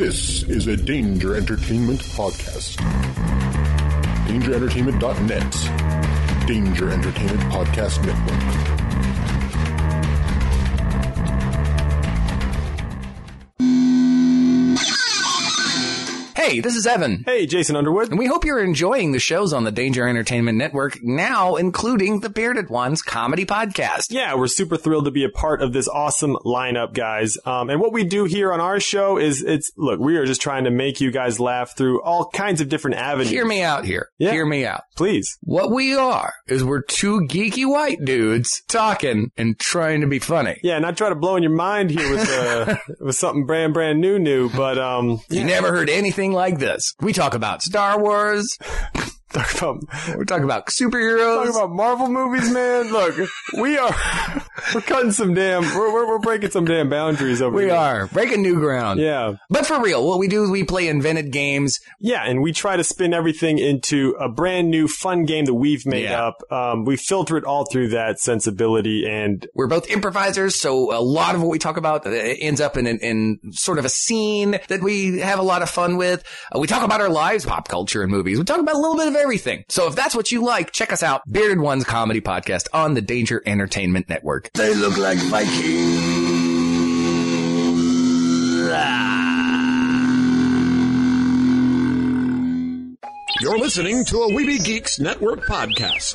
This is a Danger Entertainment podcast. DangerEntertainment.net. Danger Entertainment Podcast Network. Hey, this is Evan. Hey, Jason Underwood. And we hope you're enjoying the shows on the Danger Entertainment Network now, including the Bearded Ones comedy podcast. Yeah, we're super thrilled to be a part of this awesome lineup, guys. Um, and what we do here on our show is it's, look, we are just trying to make you guys laugh through all kinds of different avenues. Hear me out here. Yeah. Hear me out. Please. What we are is we're two geeky white dudes talking and trying to be funny. Yeah, not try to blow in your mind here with, uh, with something brand, brand new, new, but, um, You never heard anything like this. We talk about Star Wars. talk about, We talk about superheroes. talk about Marvel movies, man. Look, we are, we're cutting some damn, we're, we're, we're breaking some damn boundaries over we here. We are breaking new ground. Yeah. But for real, what we do is we play invented games. Yeah, and we try to spin everything into a brand new fun game that we've made Yeah. up. Um, we filter it all through that sensibility and We're both improvisers, so a lot of what we talk about uh, ends up in, in, in sort of a scene that we have a lot of fun with. Uh, we talk about our lives, pop culture, and movies. We talk about a little bit of everything. So if that's what you like, check us out, Bearded Ones Comedy Podcast on the Danger Entertainment Network. They look like Vikings. You're listening to a Weeby Geeks Network podcast.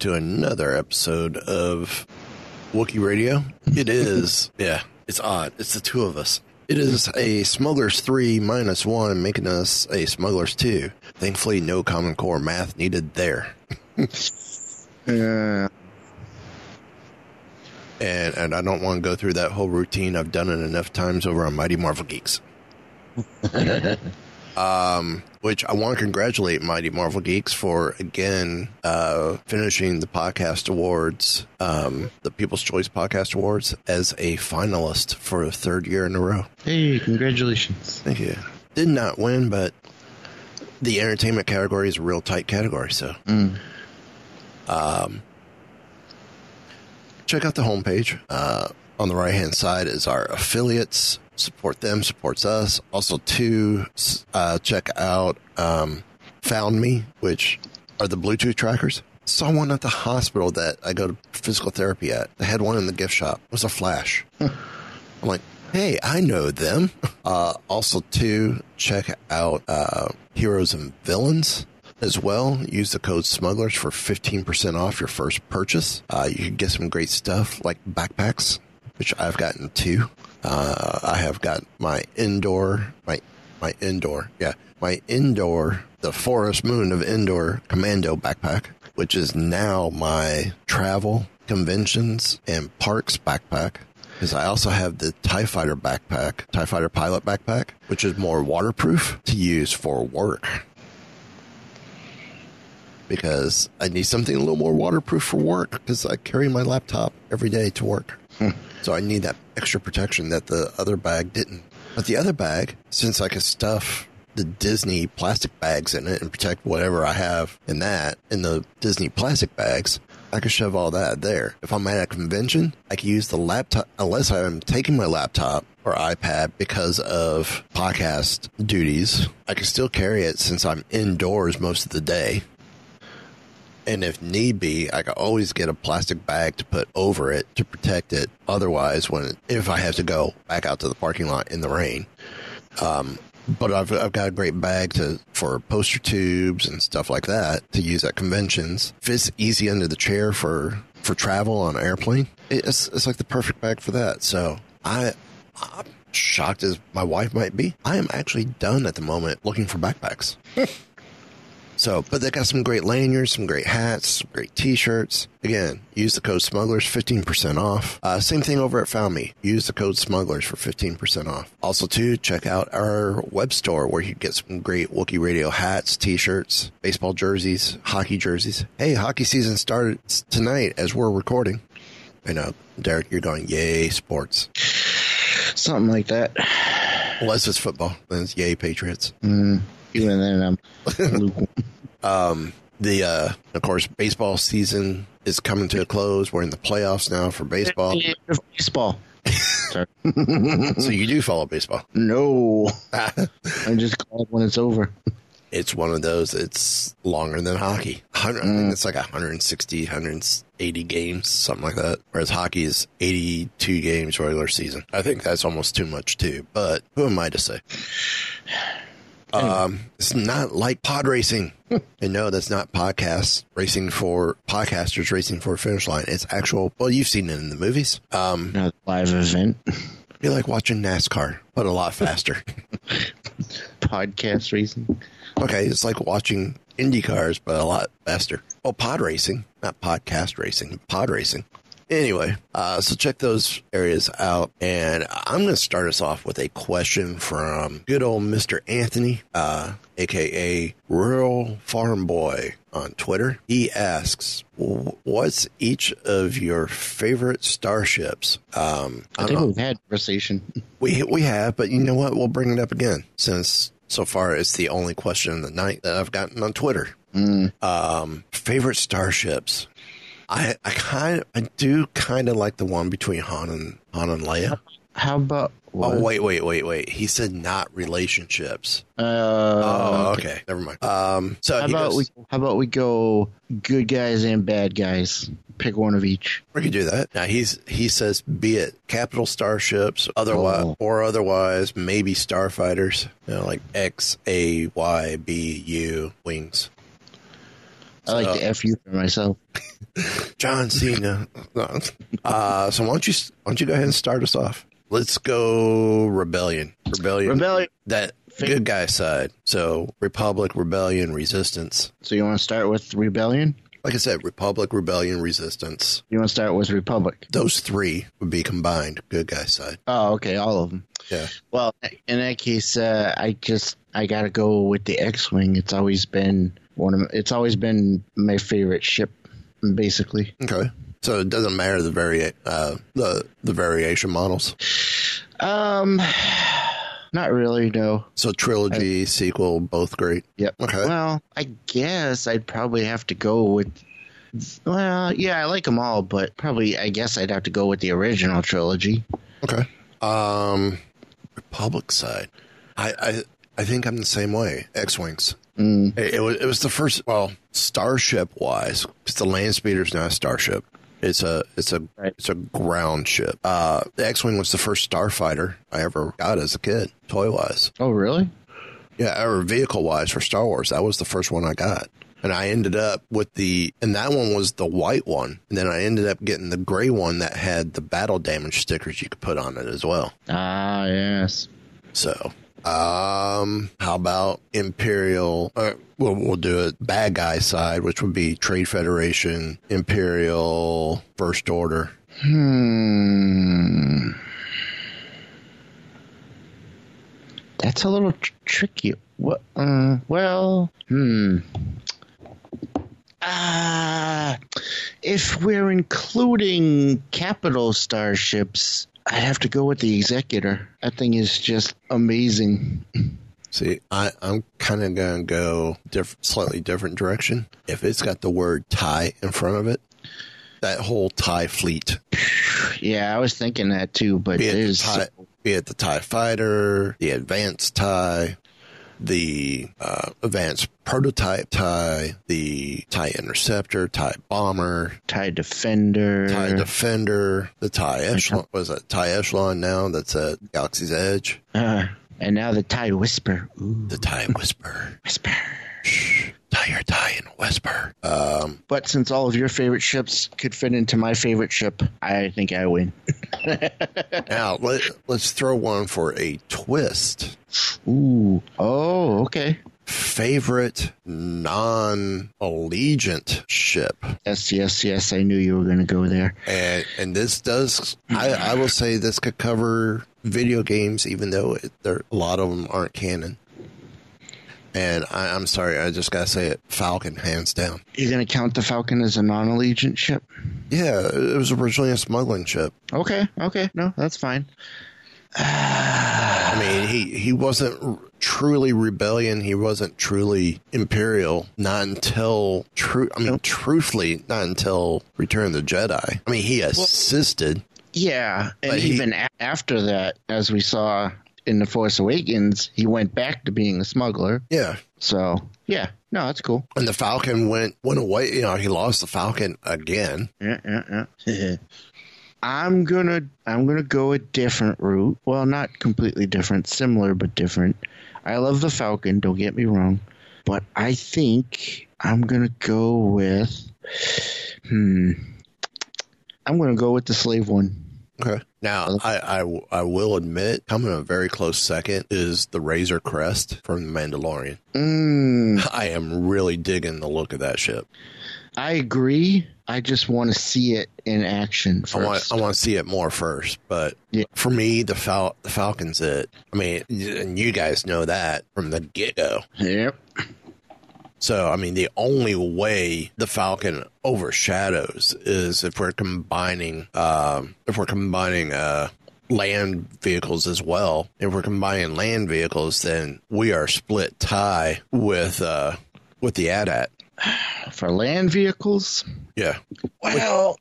To another episode of Wookie Radio. It is, yeah, it's odd. It's the two of us. It is a Smugglers 3 minus 1, making us a Smugglers 2. Thankfully, no Common Core math needed there. Yeah. And, and I don't want to go through that whole routine. I've done it enough times over on Mighty Marvel Geeks. um, which I want to congratulate Mighty Marvel Geeks for again uh, finishing the podcast awards, um, the People's Choice Podcast Awards, as a finalist for a third year in a row. Hey, congratulations. Thank you. Did not win, but the entertainment category is a real tight category. So, um, check out the homepage. Uh, on the right hand side is our affiliates. Support them, supports us. Also, to uh, check out um, Found Me, which are the Bluetooth trackers. Saw one at the hospital that I go to physical therapy at. They had one in the gift shop. It was a flash. I'm like, hey, I know them. Uh, also, to check out uh, Heroes and Villains as well. Use the code Smugglers for 15% off your first purchase. Uh, you can get some great stuff like backpacks, which I've gotten two. Uh, I have got my Endor, my my Endor, yeah, my Endor, the Forest Moon of Endor Commando backpack, which is now my travel, conventions, and parks backpack. Because I also have the TIE Fighter backpack, TIE Fighter pilot backpack, which is more waterproof to use for work. Because I need something a little more waterproof for work because I carry my laptop every day to work. So I need that extra protection that the other bag didn't. But the other bag, since I could stuff the Disney plastic bags in it and protect whatever I have in that in the Disney plastic bags, I could shove all that there. If I'm at a convention, I can use the laptop, unless I'm taking my laptop or iPad because of podcast duties. I can still carry it since I'm indoors most of the day. And if need be, I can always get a plastic bag to put over it to protect it. Otherwise, when if I have to go back out to the parking lot in the rain, um, but I've I've got a great bag to for poster tubes and stuff like that to use at conventions. Fits easy under the chair for for travel on an airplane. It's it's like the perfect bag for that. So I I'm shocked as my wife might be. I am actually done at the moment looking for backpacks. So, but they got some great lanyards, some great hats, some great t-shirts. Again, use the code smugglers, 15% off. Uh, same thing over at Found Me. Use the code smugglers for 15% off. Also, too, check out our web store where you get some great Wookie Radio hats, t-shirts, baseball jerseys, hockey jerseys. Hey, hockey season started tonight as we're recording. I know, Derek, you're going, yay, sports. Something like that. Unless it's football, then it's yay, Patriots. Mm, even then, I'm lukewarm. Um, the uh, of course, baseball season is coming to a close. We're in the playoffs now for baseball. Baseball. So you do follow baseball. No. I just call it when it's over. it's one of those. It's longer than hockey. I think it's like 160, 180 games, something like that. Whereas hockey is 82 games regular season. I think that's almost too much too. But who am I to say? Um, it's not like pod racing. and no, that's not podcast racing for podcasters racing for a finish line. It's actual. Well, you've seen it in the movies. Um, Not a live event. you like watching NASCAR, but a lot faster. Podcast racing. okay, it's like watching Indy cars, but a lot faster. Oh, pod racing, not podcast racing, pod racing. Anyway, uh, so check those areas out. And I'm going to start us off with a question from good old Mr. Anthony, uh, aka Rural Farm Boy on Twitter. He asks, What's each of your favorite starships? Um, I I think know. we've had conversation. We, we have, but you know what? We'll bring it up again since so far it's the only question of the night that I've gotten on Twitter. Um, favorite starships. I, I kind I do kind of like the one between Han and Han and Leia. How about what? Oh wait, wait, wait, wait. He said not relationships. Uh, Oh, okay. Never mind. Um, so How about goes, we? How about we go good guys and bad guys? Pick one of each. we could do that. Now he's he says be it capital starships, otherwise Oh. or otherwise maybe starfighters. You know, like X A Y B U wings. I like the F you for myself. John Cena. uh, so why don't you why don't you go ahead and start us off? Let's go Rebellion. Rebellion. Rebellion. That good guy side. So Republic, Rebellion, Resistance. So you want to start with Rebellion? Like I said, Republic, Rebellion, Resistance. You want to start with Republic? Those three would be combined. Good guy side. Oh, okay, all of them. Yeah. Well, in that case, uh, I just I gotta go with the X-wing. It's always been one of it's always been my favorite ship, basically. Okay. So it doesn't matter the vari- uh, the the variation models. Um, not really. No. So trilogy, sequel, both great. Yep. Okay. Well, I guess I'd probably have to go with. Well, yeah, I like them all, but probably I guess I'd have to go with the original trilogy. Okay. Um, Republic side. I I, I think I'm the same way. X wings. Mm. It, it was it was the first. Well, starship wise, because the land speeder speeder's not a starship. It's a it's a Right. it's a ground ship. Uh, the X wing was the first starfighter I ever got as a kid, toy wise. Oh, really? Yeah, or vehicle wise for Star Wars. That was the first one I got. And I ended up with the, and that one was the white one. And then I ended up getting the gray one that had the battle damage stickers you could put on it as well. Ah, yes. So, um, how about Imperial? Uh, we'll, we'll do it bad guy side, which would be Trade Federation, Imperial, First Order. Hmm. That's a little tr- tricky. What? Uh, well, hmm. Ah, if we're including capital starships, I'd have to go with the Executor. That thing is just amazing. See, I, I'm kind of going to go diff- slightly different direction. If it's got the word tie in front of it, that whole tie fleet Yeah, I was thinking that too, but be it, the there's be it the TIE fighter, the advanced TIE, the uh, advanced prototype TIE, the TIE interceptor, TIE bomber, TIE Defender. TIE defender, the TIE echelon. Was it TIE echelon now? That's at Galaxy's Edge. Uh, and now the TIE Whisper. Ooh, The TIE whisper. Whisper. TIE your TIE and whisper. Um, But since all of your favorite ships could fit into my favorite ship, I think I win. now let, let's throw one for a twist. Ooh. Oh, okay. Favorite non-allegiant ship. Yes, yes, yes. I knew you were going to go there. and and this does I, I will say this could cover video games even though it, there a lot of them aren't canon and I, i'm sorry i just gotta say it. Falcon hands down. You're to count the Falcon as a non-allegiant ship? yeah it was originally a smuggling ship. Okay, okay. No, that's fine. i mean he he wasn't truly rebellion. He wasn't truly imperial. Not until true i mean truthfully not until return of the jedi. I mean he assisted. Yeah, and But he- even a- after that, as we saw in The Force Awakens, he went back to being a smuggler. yeah So, yeah. No, that's cool. and the falcon went went away you know he lost the falcon again Yeah, yeah, yeah. I'm gonna I'm gonna go a different route. Well, not completely different, similar but different. I love the Falcon, don't get me wrong, but I think I'm gonna go with hmm. I'm gonna go with the slave one. Okay. Now, I I will admit, coming a very close second is the Razor Crest from The Mandalorian. Mm, I am really digging the look of that ship. I agree. I just want to see it in action I want. I want to see it more first, but Yeah. for me, the Fal- the Falcon's it. I mean, and you guys know that from the get go. Yep. So, I mean, the only way the Falcon overshadows is if we're combining, um, if we're combining, uh, land vehicles as well. If we're combining land vehicles, then we are split tie with, uh, with the AT-AT. For land vehicles, Yeah. well,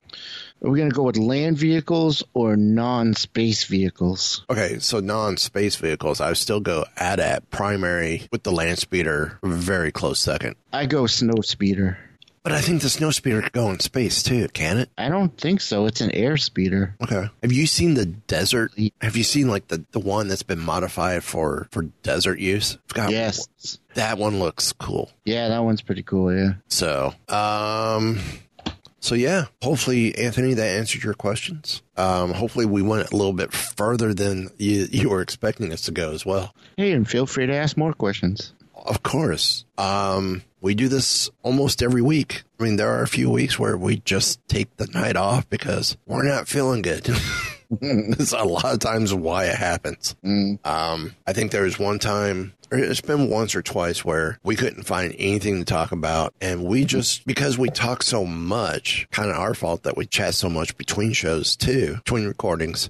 are we gonna go with land vehicles or non-space vehicles? Okay. So non-space vehicles, I would still go AT-AT primary with the land speeder very close second. I go snow speeder. But I think the snow speeder could go in space too, can it? I don't think so. It's an air speeder. Okay. Have you seen the desert? Have you seen like the, the one that's been modified for for desert use? Yes. That one looks cool. Yeah, that one's pretty cool. Yeah. So, um so yeah, hopefully Anthony that answered your questions. Um hopefully we went a little bit further than you you were expecting us to go as well. Hey, and feel free to ask more questions. Of course. Um, we do this almost every week. I mean, there are a few weeks where we just take the night off because we're not feeling good. it's a lot of times why it happens. Um, I think there was one time, it's been once or twice where we couldn't find anything to talk about. And we mm-hmm. just, because we talk so much, kind of our fault that we chat so much between shows too, between recordings.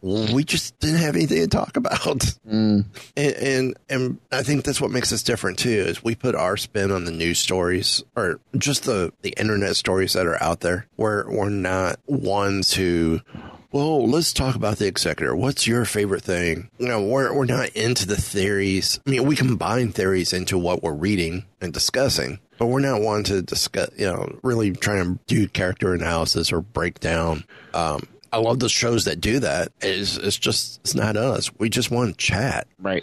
We just didn't have anything to talk about. Mm. And, and and I think that's what makes us different too is we put our spin on the news stories or just the the internet stories that are out there. We're we're not ones who well, let's talk about the executor. What's your favorite thing? You know, we're we're not into the theories. I mean, we combine theories into what we're reading and discussing, but we're not one to discuss. You know, really trying to do character analysis or break down. Um, I love the shows that do that. It's, it's just it's not us. We just want to chat. Right.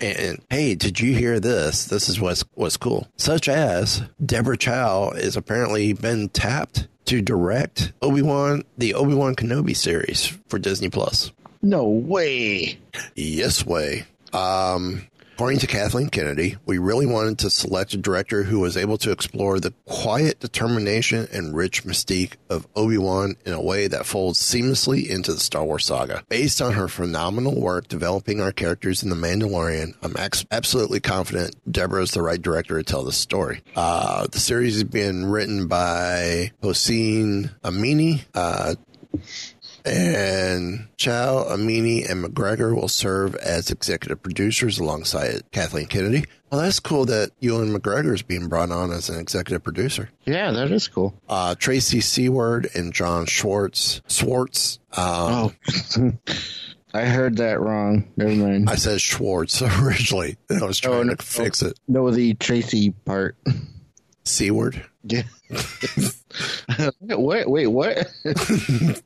And, and, hey, did you hear this? This is what's what's cool. Such as Deborah Chow is apparently been tapped to direct Obi Wan the Obi Wan Kenobi series for Disney Plus. No way. Yes, way. Um, according to Kathleen Kennedy, we really wanted to select a director who was able to explore the quiet determination and rich mystique of Obi-Wan in a way that folds seamlessly into the Star Wars saga. Based on her phenomenal work developing our characters in The Mandalorian, I'm ex- absolutely confident Deborah is the right director to tell this story. Uh, the series is being written by Hossein Amini, uh, and Chow, Amini, and McGregor will serve as executive producers alongside Kathleen Kennedy. Well, that's cool that Ewan McGregor is being brought on as an executive producer. Yeah, that is cool. Uh, Tracy Seward and John Schwartz. Schwartz. Um, Oh. I heard that wrong. Never mind. I said Schwartz originally. I was trying Oh, no. to fix it. no, the Tracy part. Seaward. Yeah. wait, wait, what?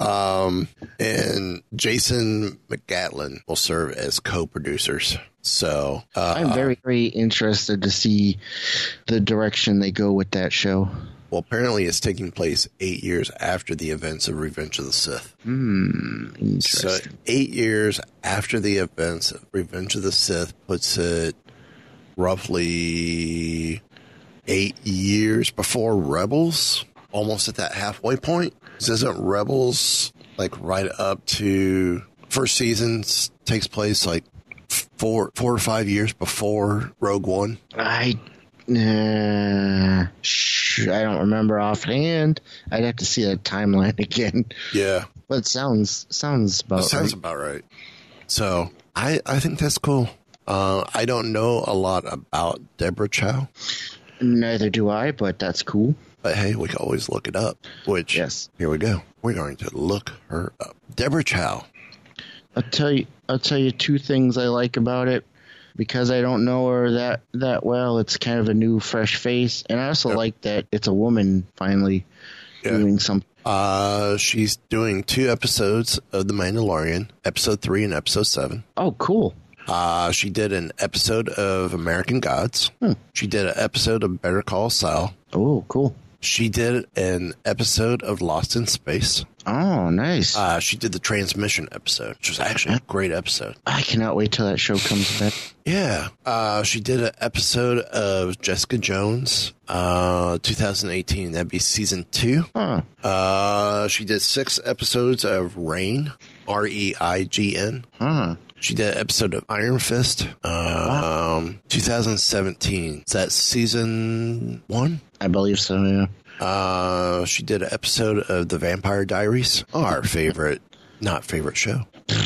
Um, and Jason McGatlin will serve as co-producers. So, uh, I'm very, very interested to see the direction they go with that show. well, apparently it's taking place eight years after the events of Revenge of the Sith. Hmm. So, eight years after the events of Revenge of the Sith puts it roughly eight years before Rebels, almost at that halfway point. Isn't Rebels like right up to first seasons takes place like four, four or five years before Rogue One? I, uh, sh- I don't remember offhand. I'd have to see that timeline again. Yeah, But it sounds sounds about that sounds right. about right. So I, I think that's cool. Uh, I don't know a lot about Deborah Chow. Neither do I, but that's cool. But hey, we can always look it up. Which, Yes. here we go. We're going to look her up. Deborah Chow. I'll tell you. I'll tell you two things I like about it because I don't know her that that well. It's kind of a new, fresh face, and I also Yeah. like that it's a woman finally Yeah. doing something. Uh, she's doing two episodes of The Mandalorian, episode three and episode seven. Oh, cool. Uh, she did an episode of American Gods. She did an episode of Better Call Saul. Oh, cool. She did an episode of Lost in Space. Oh, nice. Uh, she did the transmission episode, which was actually a great episode. I cannot wait till that show comes back. Yeah. Uh, she did an episode of Jessica Jones, uh, 2018. That'd be season two. Huh. Uh, she did six episodes of Reign, R E I G N. Huh. She did an episode of Iron Fist, um, 2017. Is that season one? I believe so. Yeah. Uh, she did an episode of The Vampire Diaries, our favorite, not favorite show.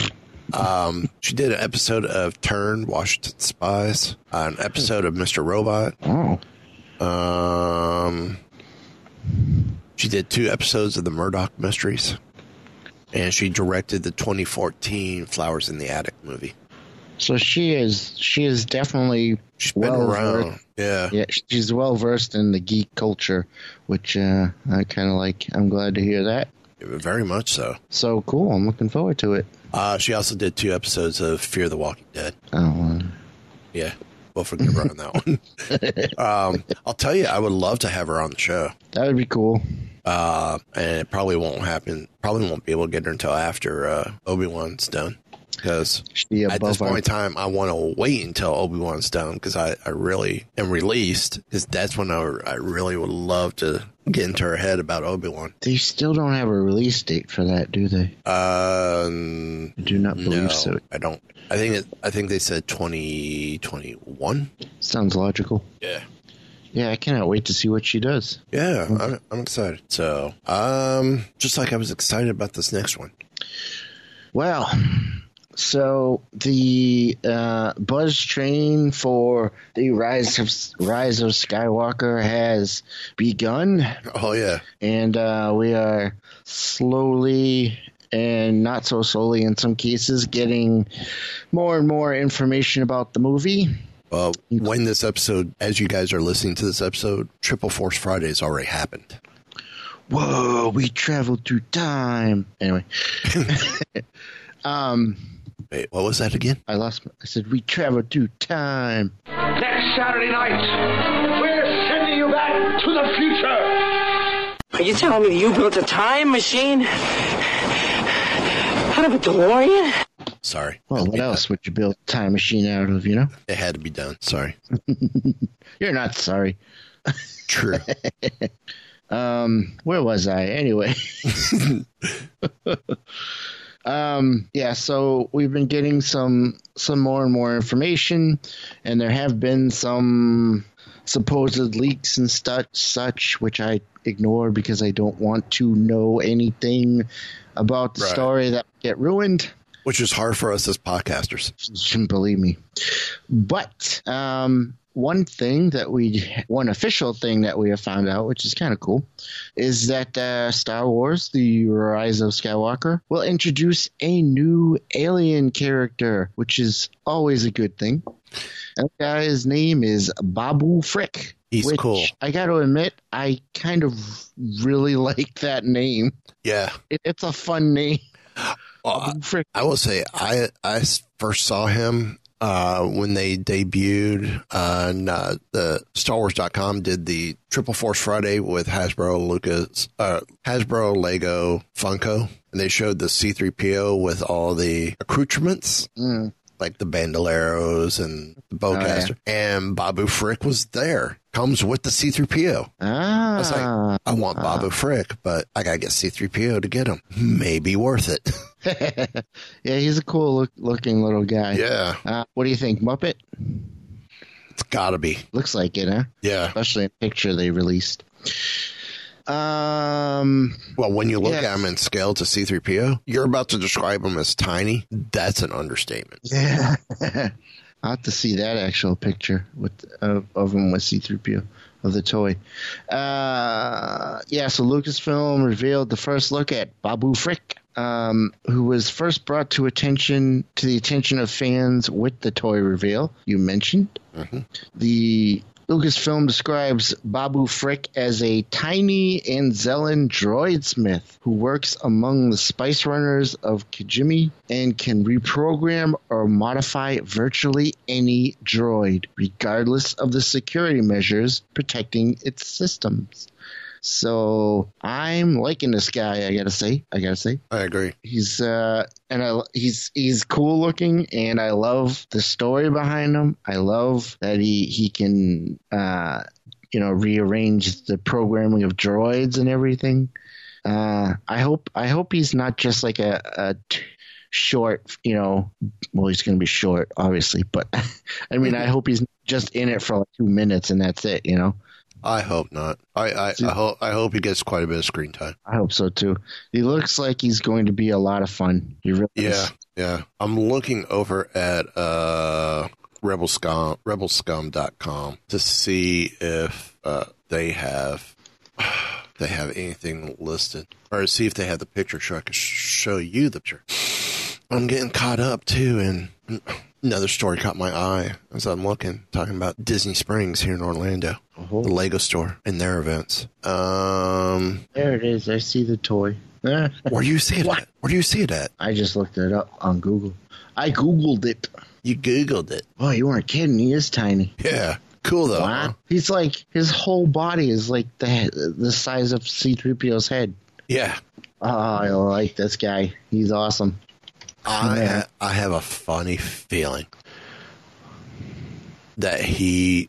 Um, she did an episode of Turn, Washington Spies, uh, an episode of Mr. Robot. Oh. Um, she did two episodes of the Murdoch Mysteries, and she directed the 2014 Flowers in the Attic movie. So she is. She is definitely She's been well around. Yeah. Yeah, she's well versed in the geek culture, which uh, I kind of like. I'm glad to hear that. very much so. So cool. I'm looking forward to it. Uh, she also did two episodes of Fear the Walking Dead. Oh, uh, Yeah, we'll forgive her on that one. um, I'll tell you, I would love to have her on the show. that would be cool. Uh, and it probably won't happen. Probably won't be able to get her until after uh, Obi Wan's done. Because Be at this point in time, I want to wait until Obi Wan's done because I, I really am released. Because that's when I, I really would love to get into her head about Obi Wan. They still don't have a release date for that, do they? Um, I do not believe no, so. I don't. I think it, I think they said twenty twenty one. Sounds logical. Yeah. Yeah, I cannot wait to see what she does. Yeah, I'm, I'm excited. So, um, just like I was excited about this next one. Well, so the uh, buzz train for the rise of rise of Skywalker has begun, Oh yeah, and uh, we are slowly and not so slowly in some cases getting more and more information about the movie. Well, when this episode, as you guys are listening to this episode, Triple Force Friday has already happened. Whoa, we traveled through time. Anyway, um, Wait, what was that again? I lost. My, I said we traveled through time. Next Saturday night, we're sending you back to the future. Are you telling me you built a time machine? Out of a DeLorean? Sorry. Well, what else would you build a time machine out of? You know, It had to be done. Sorry. you're not sorry. True. Um, where was I anyway? um, yeah. So we've been getting some some more and more information, and there have been some supposed leaks and such, such which I ignore because I don't want to know anything about the Right. story that get ruined. Which is hard for us as podcasters. You shouldn't believe me. But um, one thing that we, one official thing that we have found out, which is kind of cool, is that uh, Star Wars: The Rise of Skywalker will introduce a new alien character, which is always a good thing. That guy's name is Babu Frick. He's which cool. I got to admit, I kind of really like that name. Yeah. It, it's a fun name. Well, I- Frick. I will say I I first saw him uh, when they debuted on uh, the StarWars.com did the Triple Force Friday with Hasbro, Lucas, uh, Hasbro, Lego, Funko, and they showed the C3PO with all the accoutrements. Mm. Like the bandoleros and the bowcaster, and Babu Frick was there. Comes with the C3PO. Ah, was like, I want Babu Frick, but I gotta get C3PO to get him. Maybe worth it. yeah, he's a cool look, looking little guy. yeah, Uh, what do you think, Muppet? it's gotta be. Looks like it, huh? Yeah. Especially in the picture they released. Um, Well, when you look Yeah. at him in scale to C3PO, you're about to describe him as tiny. That's an understatement. yeah. I'll have to see that actual picture with uh, of him with C-3PO of the toy. Uh, yeah, so Lucasfilm revealed the first look at Babu Frick, um, who was first brought to attention to the attention of fans with the toy reveal you mentioned. The Lucasfilm describes Babu Frick as a tiny Anzellan droidsmith who works among the spice runners of Kijimi and can reprogram or modify virtually any droid, regardless of the security measures protecting its systems. So I'm liking this guy. I gotta say, I gotta say, I agree. he's uh and I he's he's cool looking and I love the story behind him. I love that he he can uh you know rearrange the programming of droids and everything. Uh I hope I hope he's not just like a, a t- short, you know, well he's going to be short obviously, but I mean I hope he's just in it for like 2 minutes and that's it, you know. I hope not. I, I, I hope I hope he gets quite a bit of screen time. I hope so too. He looks like he's going to be a lot of fun. He really Yeah, is. yeah. I'm looking over at uh Rebel Scum rebelscum.com to see if uh they have they have anything listed or see if they have the picture so I can show you the picture. I'm getting caught up too and another story caught my eye as I'm looking talking about Disney Springs here in Orlando. The Lego store and their events. Um There it is. I see the toy. Where do you see it at? Where do you see it at? I just looked it up on Google. I Googled it. You Googled it. Oh, you weren't kidding. He is tiny. Yeah. Cool though. huh? He's like, his whole body is like the, the size of C3PO's head. Yeah. Oh, I like this guy. He's awesome. I ha- I have a funny feeling that he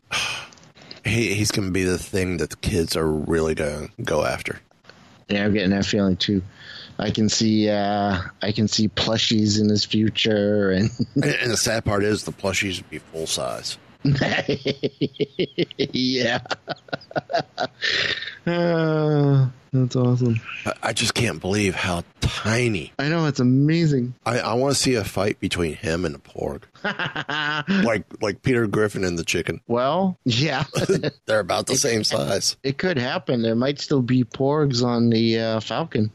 he he's going to be the thing that the kids are really going to go after. Yeah, I'm getting that feeling too. I can see, uh, I can see plushies in his future, and And, and the sad part is the plushies would be full size. yeah. Oh, that's awesome. I, I just can't believe how tiny. I know it's amazing. I, I want to see a fight between him and the porg, like like Peter Griffin and the chicken. Well, yeah, They're about the same size. it could happen. There might still be porgs on the uh, Falcon.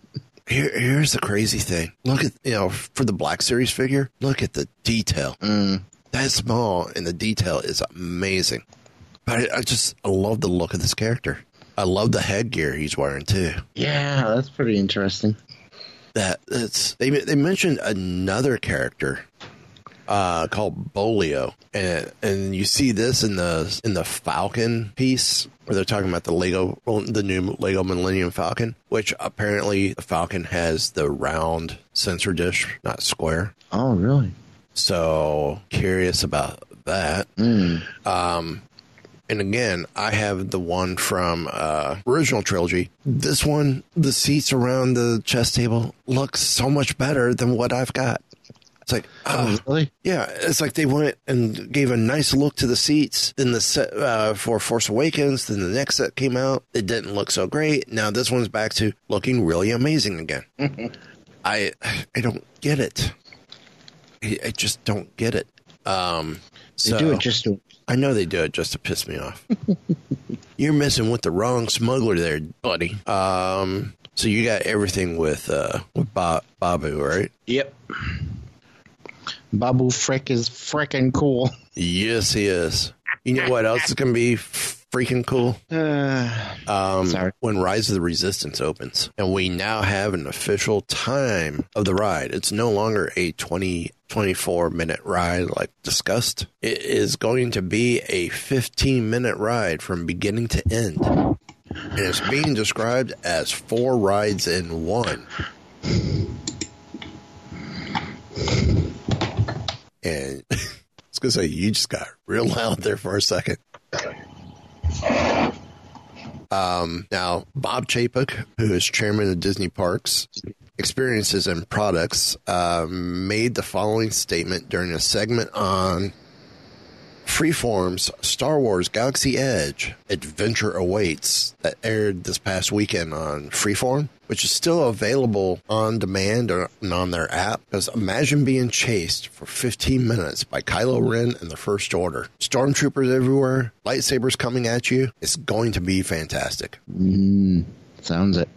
Here, here's the crazy thing. Look at you know for the Black Series figure. Look at the detail. Mm. That small, and the detail is amazing. But I, I just I love the look of this character. I love the headgear he's wearing too. Yeah, that's pretty interesting. That it's they they mentioned another character uh, called Bolio, and and you see this in the in the Falcon piece where they're talking about the Lego the new Lego Millennium Falcon, which apparently the Falcon has the round sensor dish, not square. Oh, really? So curious about that. Um, and again, I have the one from uh, original trilogy. This one, the seats around the chess table look so much better than what I've got. It's like, oh, Really? yeah, it's like they went and gave a nice look to the seats. in the set uh, for Force Awakens, then the next set came out. It didn't look so great. Now this one's back to looking really amazing again. I I don't get it. I I just don't get it. Um, They So do it just to. I know they do it just to piss me off. You're messing with the wrong smuggler there, buddy. Um, so you got everything with uh with Bob, Babu, right? Yep. Babu Frick is freaking cool. Yes, he is. You know what else is gonna be freaking cool? Uh, Um, Sorry. when Rise of the Resistance opens, and we now have an official time of the ride. It's no longer a 20, 24 minute ride like discussed. It is going to be a 15 minute ride from beginning to end. And it's being described as four rides in one. And I was going to say, you just got real loud there for a second. Um, now, Bob Chapek, who is chairman of Disney Parks, Experiences and Products, uh, made the following statement during a segment on Freeform's Star Wars Galaxy Edge Adventure Awaits that aired this past weekend on Freeform, which is still available on demand or on their app. Because imagine being chased for 15 minutes by Kylo Ren and the First Order. Stormtroopers everywhere, lightsabers coming at you. It's going to be fantastic. sounds it.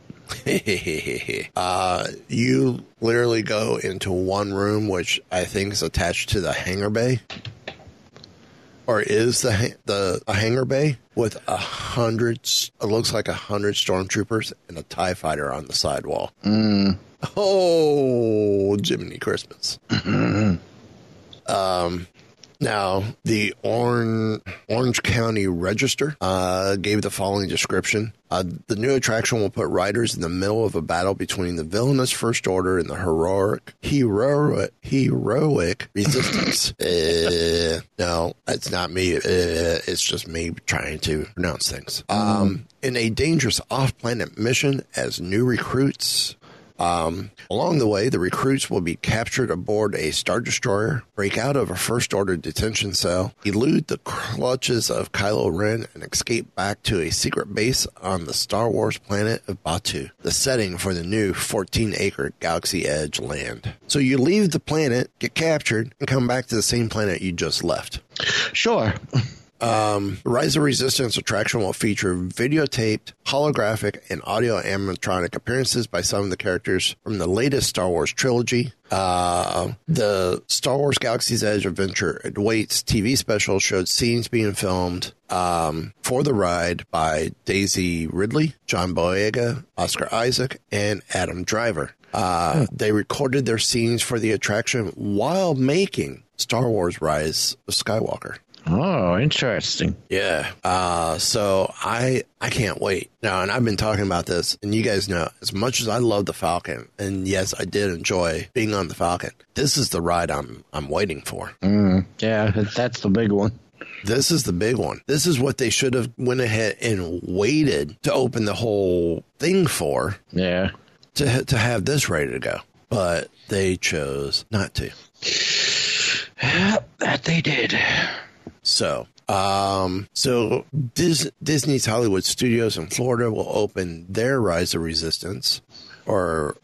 uh, you literally go into one room, which I think is attached to the hangar bay, or is the the a hangar bay with a hundred. It looks like a hundred stormtroopers and a Tie Fighter on the sidewall. Oh, Jiminy Christmas. um, now, the Orange, Orange County Register uh, gave the following description. Uh, the new attraction will put riders in the middle of a battle between the villainous First Order and the heroic, heroic, heroic resistance. uh, no, it's not me. Uh, it's just me trying to pronounce things. Um, in a dangerous off-planet mission as new recruits um, along the way, the recruits will be captured aboard a Star Destroyer, break out of a First Order detention cell, elude the clutches of Kylo Ren, and escape back to a secret base on the Star Wars planet of Batuu, the setting for the new 14 acre Galaxy Edge land. So you leave the planet, get captured, and come back to the same planet you just left. Sure. Um, Rise of Resistance attraction will feature videotaped, holographic, and audio animatronic appearances by some of the characters from the latest Star Wars trilogy. Uh, the Star Wars Galaxy's Edge Adventure Awaits TV special showed scenes being filmed um, for the ride by Daisy Ridley, John Boyega, Oscar Isaac, and Adam Driver. Uh, They recorded their scenes for the attraction while making Star Wars Rise of Skywalker. Oh, interesting. Yeah. Uh, so I I can't wait. Now, and I've been talking about this, and you guys know as much as I love the Falcon, and yes, I did enjoy being on the Falcon. This is the ride I'm I'm waiting for. Yeah, that's the big one. This is the big one. This is what they should have went ahead and waited to open the whole thing for Yeah. to to have this ready to go, but they chose not to. That they did. So, um, so Dis- Disney's Hollywood Studios in Florida will open their Rise of Resistance, or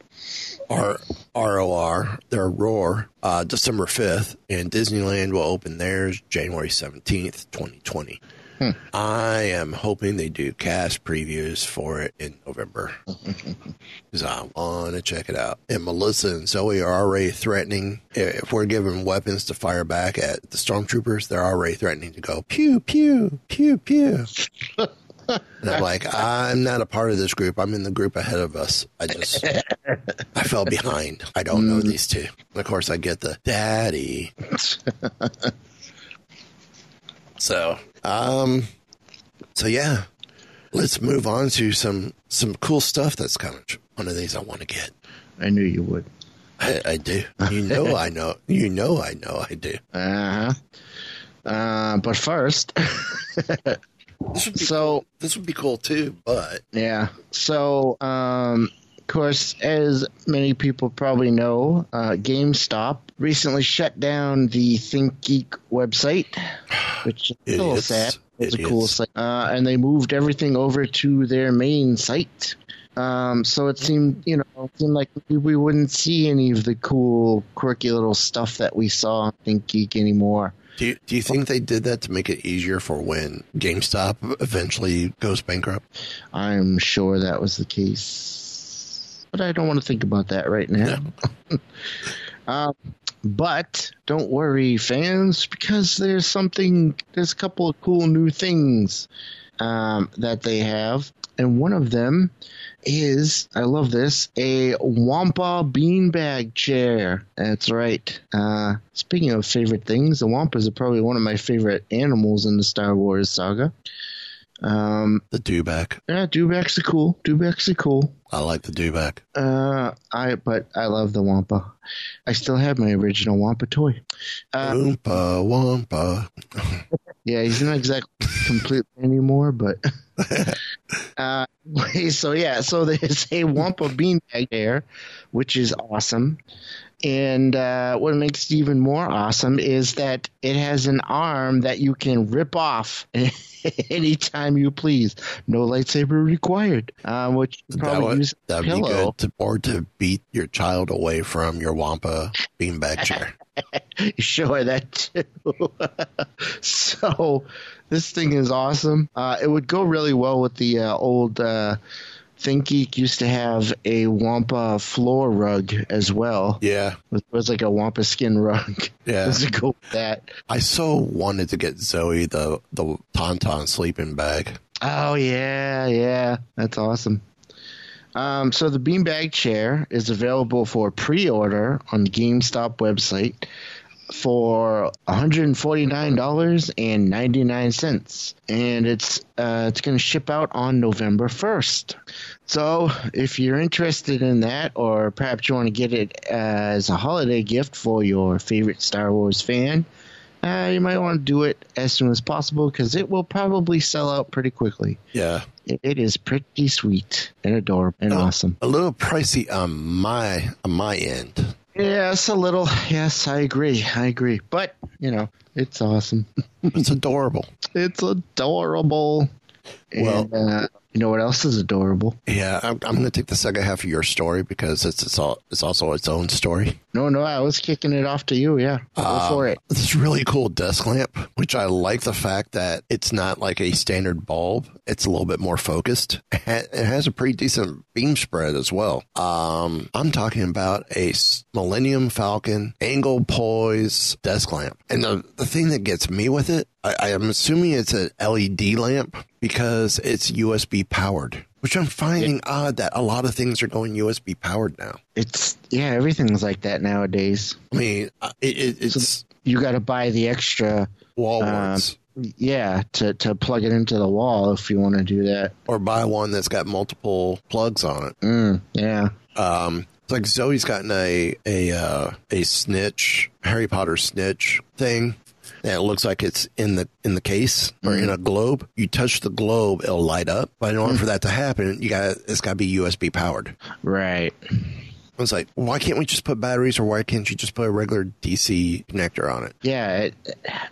R- ROR, their Roar, uh, December 5th, and Disneyland will open theirs January 17th, 2020. Hmm. I am hoping they do cast previews for it in November because I want to check it out. And Melissa and Zoe are already threatening if we're given weapons to fire back at the stormtroopers, they're already threatening to go pew pew pew pew. And I'm like, I'm not a part of this group. I'm in the group ahead of us. I just, I fell behind. I don't know hmm. these two. And of course, I get the daddy. so, um, so yeah, let's move on to some some cool stuff that's coming. One of these I want to get. I knew you would. I, I do. You know, I know. You know, I know. I do. Uh-huh. Uh But first, This would be So- cool. This would be cool too. But yeah. So, um, of course, as many people probably know, uh, GameStop recently shut down the ThinkGeek website, which is a little Idiots. sad. It's a cool site. Uh, and they moved everything over to their main site. Um, so it seemed, you know, it seemed like we, wouldn't see any of the cool, quirky little stuff that we saw on ThinkGeek anymore. Do you, do you think they did that to make it easier for when GameStop eventually goes bankrupt? I'm sure that was the case, but I don't want to think about that right now. um, but don't worry, fans, because there's something. There's a couple of cool new things um, that they have, and one of them is I love this a Wampa beanbag chair. That's right. Uh, speaking of favorite things, the Wampas are probably one of my favorite animals in the Star Wars saga. Um, The dewback. yeah, dewbacks are cool. Dewbacks are cool. I like the dewback. Uh, I but I love the Wampa. I still have my original Wampa toy. Uh, Oompa Wampa. Yeah, he's not exactly complete anymore, but uh, so yeah, so there's a Wampa beanbag there, which is awesome. And uh, what makes it even more awesome is that it has an arm that you can rip off anytime you please. No lightsaber required. Um, which you That probably would, use that'd be pillow. good. To, or to beat your child away from your Wampa beanbag chair. You sure that too. so this thing is awesome. Uh, it would go really well with the uh, old uh, Think Geek used to have a Wampa floor rug as well. Yeah. It was like a Wampa skin rug. Yeah. It go with that? I so wanted to get Zoe the, the Tauntaun sleeping bag. Oh yeah, yeah, that's awesome. Um, so the beanbag chair is available for pre-order on the GameStop website for one hundred and forty-nine dollars and ninety-nine cents, and it's uh, it's going to ship out on November first. So if you're interested in that, or perhaps you want to get it as a holiday gift for your favorite Star Wars fan, uh, you might want to do it as soon as possible because it will probably sell out pretty quickly. Yeah. It, it is pretty sweet and adorable and awesome. A little pricey on my on my end. Yes, a little. Yes, I agree. I agree. But you know, it's awesome. It's adorable. it's adorable. Well- and, uh, you know what else is adorable? Yeah, I'm, I'm going to take the second half of your story because it's it's all it's also its own story. No, no, I was kicking it off to you. Yeah, go Um, for it. This really cool desk lamp, which I like the fact that it's not like a standard bulb. It's a little bit more focused. It has a pretty decent beam spread as well. Um, I'm talking about a Millennium Falcon angle poise desk lamp. And the, the thing that gets me with it, I, I am assuming it's an LED lamp because it's USB powered. Which I'm finding odd that a lot of things are going USB powered now. It's yeah, everything's like that nowadays. I mean, uh, it, it, it's You got to buy the extra, wall warts. yeah, to to plug it into the wall if you want to do that. or buy one that's got multiple plugs on it. Mm, yeah, Um, it's like Zoe's gotten a a uh, a snitch Harry Potter snitch thing. And it looks like it's in the in the case or in a globe. You touch the globe, it'll light up. But in order for that to happen, you got it's got to be USB powered. right. I was like, why can't we just put batteries, or why can't you just put a regular DC connector on it? Yeah, it,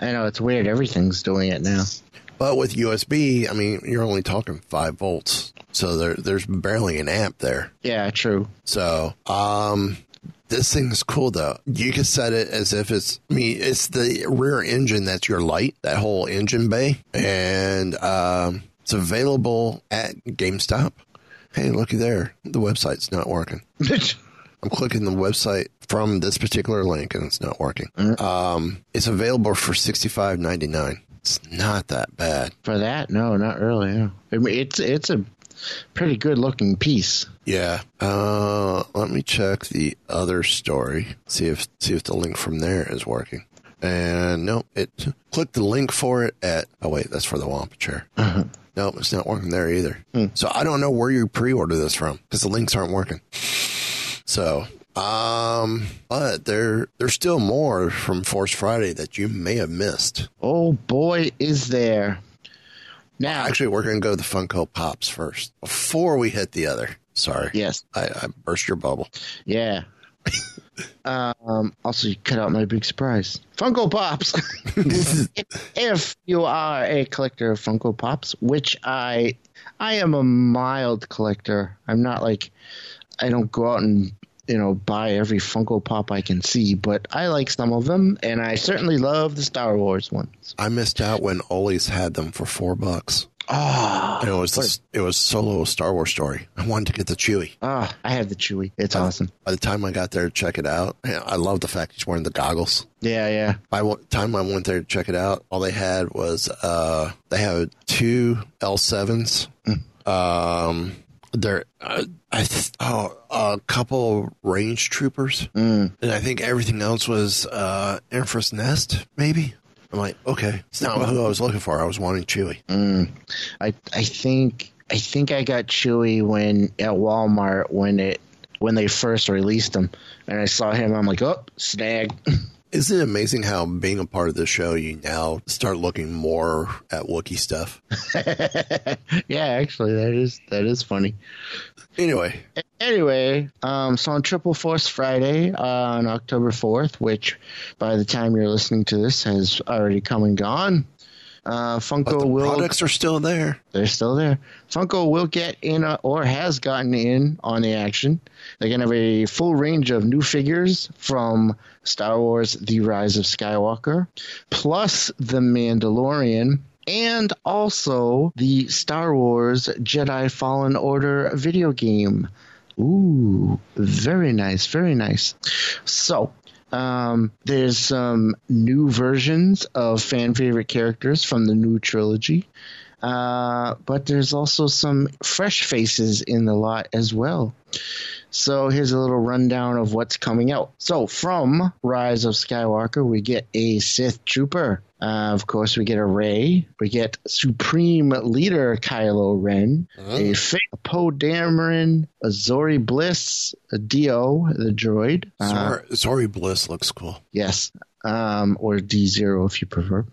I know it's weird. Everything's doing it now. But with USB, I mean, you're only talking five volts, so there there's barely an amp there. Yeah, true. So, um, this thing's cool though. You can set it as if it's, I mean, it's the rear engine that's your light, that whole engine bay. And, um, it's available at GameStop. Hey, looky there. The website's not working. I'm clicking the website from this particular link and it's not working. Um, it's available for $65.99. It's not that bad. For that, no, not really. No. I mean, it's it's a pretty good looking piece. Yeah. Uh, let me check the other story. See if see if the link from there is working. And no, it click the link for it at. Oh wait, that's for the Wampa chair. Nope, it's not working there either. So I don't know where you pre-order this from because the links aren't working. So, um, but there there's still more from Force Friday that you may have missed. Oh boy, is there! Now, Actually, we're going to go to the Funko Pops first before we hit the other. Sorry. yes, I, I burst your bubble. yeah. um, also, you cut out my big surprise. Funko Pops. if you are a collector of Funko Pops, which I, I am a mild collector. I'm not like, I don't go out and you know, buy every Funko Pop I can see, but I like some of them, and I certainly love the Star Wars ones. I missed out when Ollie's had them for four bucks. Ah, And it was this, it was solo Star Wars story. I wanted to get the Chewie. ah, I have the Chewie. It's awesome. By the time I got there to check it out, I love the fact he's wearing the goggles. Yeah, yeah. By the time I went there to check it out, all they had was uh, they had two L sevens. Um, there, uh, I th- oh, a couple range troopers, and I think everything else was uh, Enfys Nest, maybe. I'm like, okay, it's not who I was looking for. I was wanting Chewie. I I think I think I got Chewie when at Walmart when it when they first released him, and I saw him. I'm like, oh, snag. Isn't it amazing how being a part of the show, you now start looking more at Wookiee stuff? yeah, actually, that is that is funny. Anyway, Anyway, um, so on Triple Force Friday uh, on October 4th, which by the time you're listening to this has already come and gone, uh, Funko the will products are still there. they're still there. Funko will get in uh or has gotten in on the action. They're going to have a full range of new figures from Star Wars The Rise of Skywalker, plus The Mandalorian, and also the Star Wars Jedi Fallen Order video game. Ooh, very nice, very nice. So, um, there's some new versions of fan favorite characters from the new trilogy. Uh, but there's also some fresh faces in the lot as well. So here's a little rundown of what's coming out. So from Rise of Skywalker, we get a Sith Trooper. Uh, of course, we get a Rey. We get Supreme Leader Kylo Ren, a Finn, a Poe Dameron, a Zorii Bliss, a D-O, the droid. Uh, Zorii, Bliss looks cool. Yes. Um, or D0 if you prefer.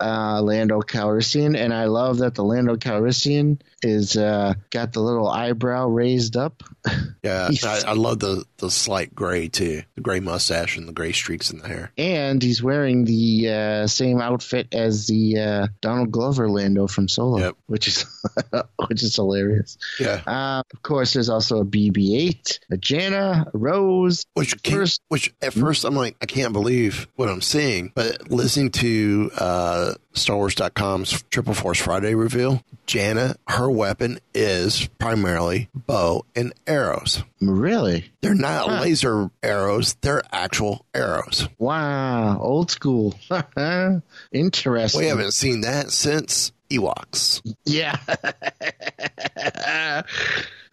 Uh, Lando Calrissian. And I love that the Lando Calrissian is uh, got the little eyebrow raised up. Yeah, I, I love the the slight gray too, the gray mustache and the gray streaks in the hair. And he's wearing the uh, same outfit as the uh, Donald Glover Lando from Solo, Yep. which is which is hilarious. Yeah, Uh, of course, there's also a BB-8, a Jannah, a Rose. which First- which at first I'm like, I can't believe what I'm seeing, but listening to uh, StarWars.com's Triple Force Friday reveal, Jannah, her weapon is primarily bow and arrows. Really? They're not laser arrows; they're actual arrows. Wow, old school. Interesting. We haven't seen that since Ewoks. Yeah.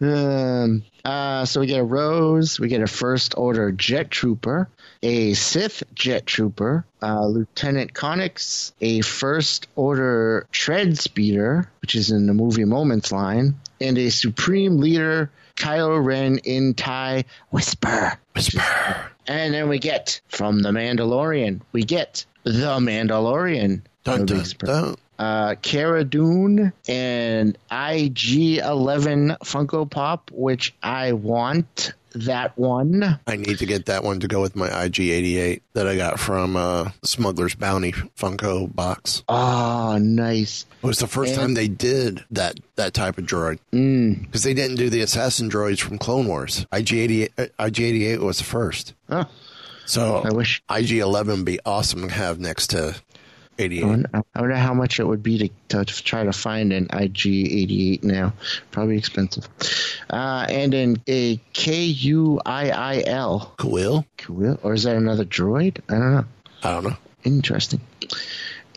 um, uh, so we get a Rose, we get a First Order Jet Trooper, a Sith Jet Trooper, uh, Lieutenant Connix, a First Order Tread Speeder, which is in the movie Moments line, and a Supreme Leader Kylo Ren in TIE Whisper. Whisper. And then we get from The Mandalorian, we get The Mandalorian. Dun, dun, dun. uh, Cara Dune and IG11 Funko Pop, which I want that one. I need to get that one to go with my IG88 that I got from uh, Smuggler's Bounty Funko box. Oh, nice. It was the first And- time they did that that type of droid Mm. because they didn't do the assassin droids from Clone Wars. IG88 uh, IG88 was the first. Huh. So I wish. IG11 would be awesome to have next to 88. wonder, I wonder how much it would be to, to try to find an IG88 now. Probably expensive. Uh, and in a KUIIL. Cool. Cool. Or is that another droid? I don't know. I don't know. Interesting.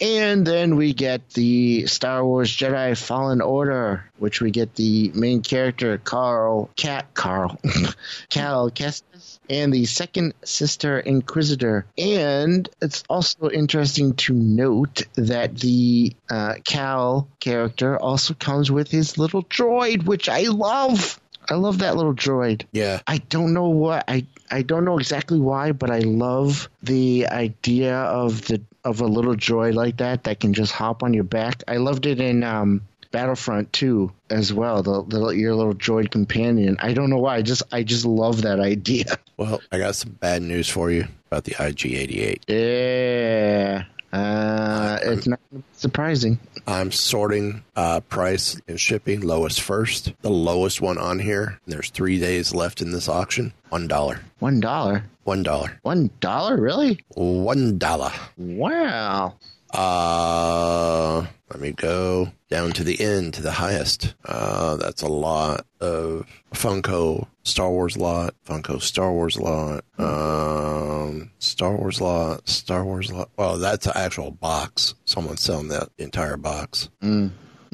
And then we get the Star Wars Jedi Fallen Order, which we get the main character Carl Cat Carl Cal Kestis and the second sister Inquisitor. And it's also interesting to note that the uh, Cal character also comes with his little droid, which I love. I love that little droid. Yeah. I don't know what I I don't know exactly why, but I love the idea of the of a little droid like that that can just hop on your back. I loved it in um, Battlefront 2 as well. The, the your little droid companion. I don't know why. I just I just love that idea. Well, I got some bad news for you about the IG88. Yeah. Uh, it's not surprising. I'm sorting uh, price and shipping lowest first. The lowest one on here. There's three days left in this auction. One dollar. One dollar. One dollar. One dollar, really? One dollar. Wow. Uh, let me go down to the end to the highest. Uh, that's a lot of Funko Star Wars lot, Funko Star Wars lot, um, Star Wars lot, Star Wars lot. Well, that's an actual box. Someone's selling that entire box.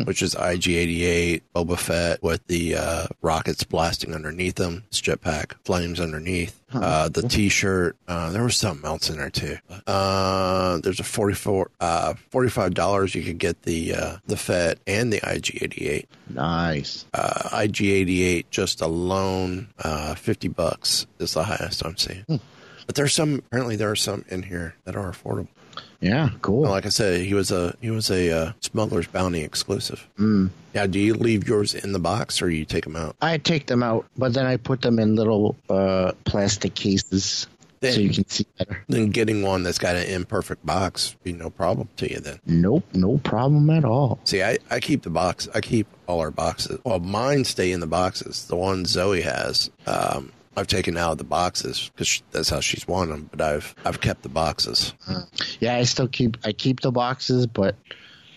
Which is IG88 Boba Fett with the uh, rockets blasting underneath them, his jetpack flames underneath. Uh, the T-shirt. Uh, there was something else in there too. Uh, there's a 44, uh, $45 you could get the uh, the Fett and the IG88 Nice. uh, IG88 just alone, uh, 50 bucks is the highest I'm seeing. But there's some, apparently there are some in here that are affordable. Yeah, cool. Well, like I said, he was a, he was a, uh, smuggler's bounty exclusive. Mm. Now, do you leave yours in the box or you take them out? I take them out, but then I put them in little uh, plastic cases so you can see better. Then getting one that's got an imperfect box be no problem to you then. Nope, no problem at all. See, I, I keep the box. I keep all our boxes. Well, mine stay in the boxes. The one Zoe has, um, I've taken out of the boxes because that's how she's won them. But I've I've kept the boxes. Yeah, I still keep I keep the boxes, but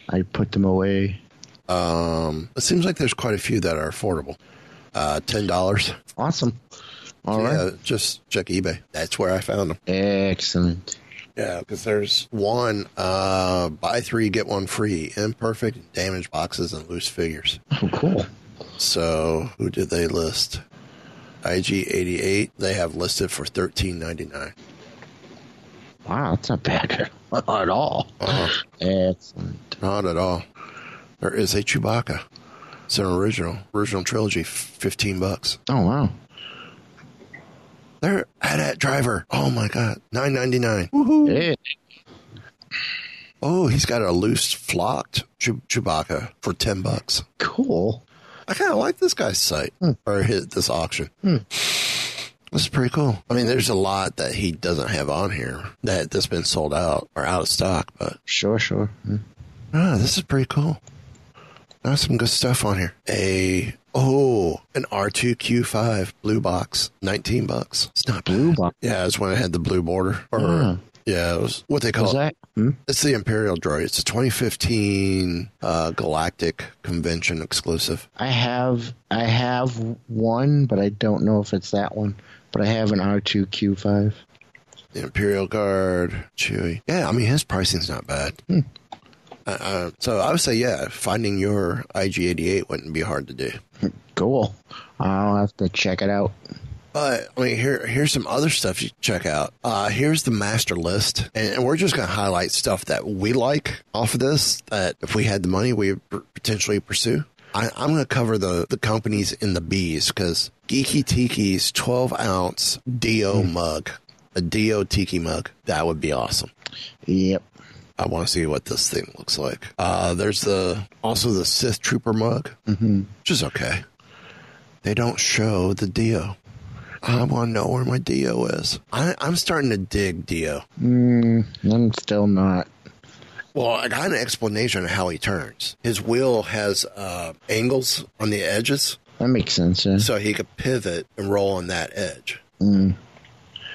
I put them away. Um, it seems like there's quite a few that are affordable. Uh, ten dollars. Awesome. All right. Yeah, just check eBay. That's where I found them. Excellent. Yeah, because there's one uh, buy three get one free imperfect damaged boxes and loose figures. Oh, cool. So who did they list? IG88. They have listed for thirteen ninety nine. Wow, that's not bad at all. Uh-huh. Excellent. Not at all. There is a Chewbacca. It's an original, original trilogy, fifteen bucks. Oh wow. There, at driver. Oh my god, nine ninety nine. Yeah. Oh, he's got a loose flocked Chew- Chewbacca for ten bucks. Cool. I kind of like this guy's site or his, this auction. This is pretty cool. I mean, there's a lot that he doesn't have on here that that's been sold out or out of stock, but Sure, sure. Mm. ah, this is pretty cool. There's some good stuff on here. A oh, an R2Q5 blue box, nineteen bucks. It's not Blue bad. box. Yeah, it's when it had the blue border. Or Yeah. Yeah, it was what they call it. that? Hmm? It's the Imperial droid. It's a 2015 uh, Galactic Convention exclusive. I have I have one, but I don't know if it's that one. But I have an R2Q5. The Imperial Guard, Chewie. Yeah, I mean his pricing's not bad. Uh, uh, so I would say, yeah, finding your IG88 wouldn't be hard to do. Cool. I'll have to check it out. But I mean, here here's some other stuff you check out. Uh, here's the master list, and, and we're just going to highlight stuff that we like off of this. That if we had the money, we would potentially pursue. I, I'm going to cover the the companies in the B's because Geeky Tiki's 12 ounce Do mug, a Do Tiki mug, that would be awesome. Yep. I want to see what this thing looks like. Uh, there's the also the Sith Trooper mug, mm-hmm. which is okay. They don't show the D-O. I want to know where my D-O is. I, I'm starting to dig D-O. Mm, I'm still not. Well, I got an explanation of how he turns. His wheel has uh, angles on the edges, That makes sense. Yeah. so he could pivot and roll on that edge.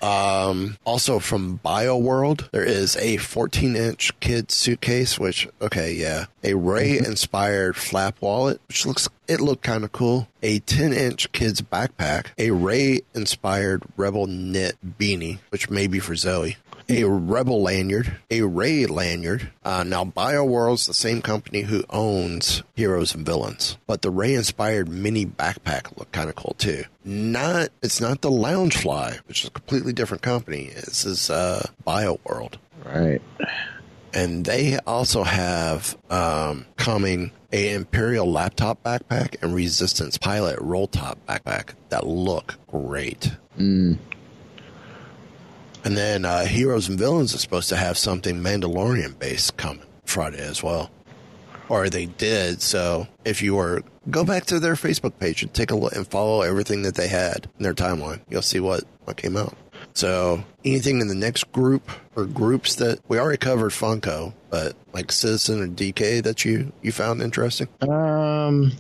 Um, also from BioWorld, there is a 14 inch kid suitcase, which, okay, yeah. A Rey inspired flap wallet, which looks, it looked kind of cool. A 10 inch kid's backpack, a Rey inspired Rebel knit beanie, which may be for Zoe. A Rebel lanyard, a Rey lanyard. Uh, now, BioWorld's the same company who owns Heroes and Villains, but the Rey inspired mini backpack looked kind of cool too. Not, it's not the Loungefly, which is a completely different company. This is uh, BioWorld Right. and they also have um, coming a Imperial laptop backpack and Resistance Pilot roll top backpack that look great. And then uh, Heroes and Villains is supposed to have something Mandalorian based coming Friday as well, or they did. So if you were go back to their Facebook page and take a look and follow everything that they had in their timeline, you'll see what what came out. So anything in the next group or groups that we already covered Funko, but like Citizen or DK that you you found interesting? Um,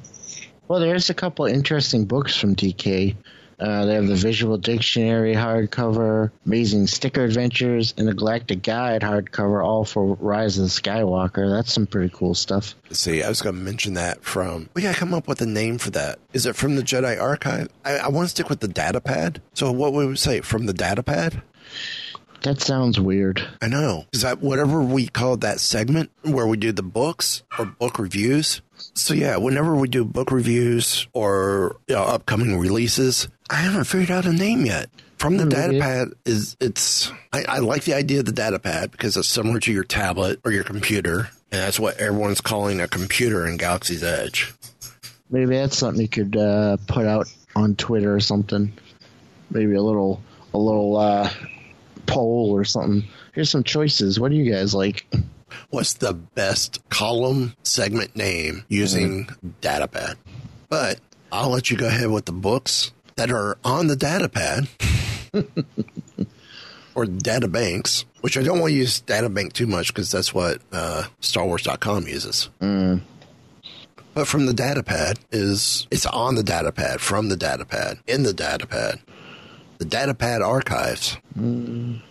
well, there's a couple interesting books from DK. Uh, they have the Visual Dictionary hardcover, Amazing Sticker Adventures, and the Galactic Guide hardcover, all for Rise of the Skywalker. That's some pretty cool stuff. See, I was going to mention that from. We got to come up with a name for that. Is it from the Jedi Archive? I, I want to stick with the data pad. So what would we say from the data pad? That sounds weird. I know. Is that whatever we call that segment where we do the books or book reviews? So yeah, whenever we do book reviews or you know, upcoming releases, I haven't figured out a name yet. From the Hmm, data pad is it's I, I like the idea of the data pad because it's similar to your tablet or your computer. And that's what everyone's calling a computer in Galaxy's Edge. Maybe that's something you could uh, put out on Twitter or something. Maybe a little, a little uh, poll or something. Here's some choices. What do you guys like? What's the best column segment name using DataPad? But I'll let you go ahead with the books that are on the DataPad or data banks, which I don't want to use databank too much because that's what uh, StarWars.com uses. But from the datapad is it's on the datapad, from the datapad, in the datapad, the datapad archives.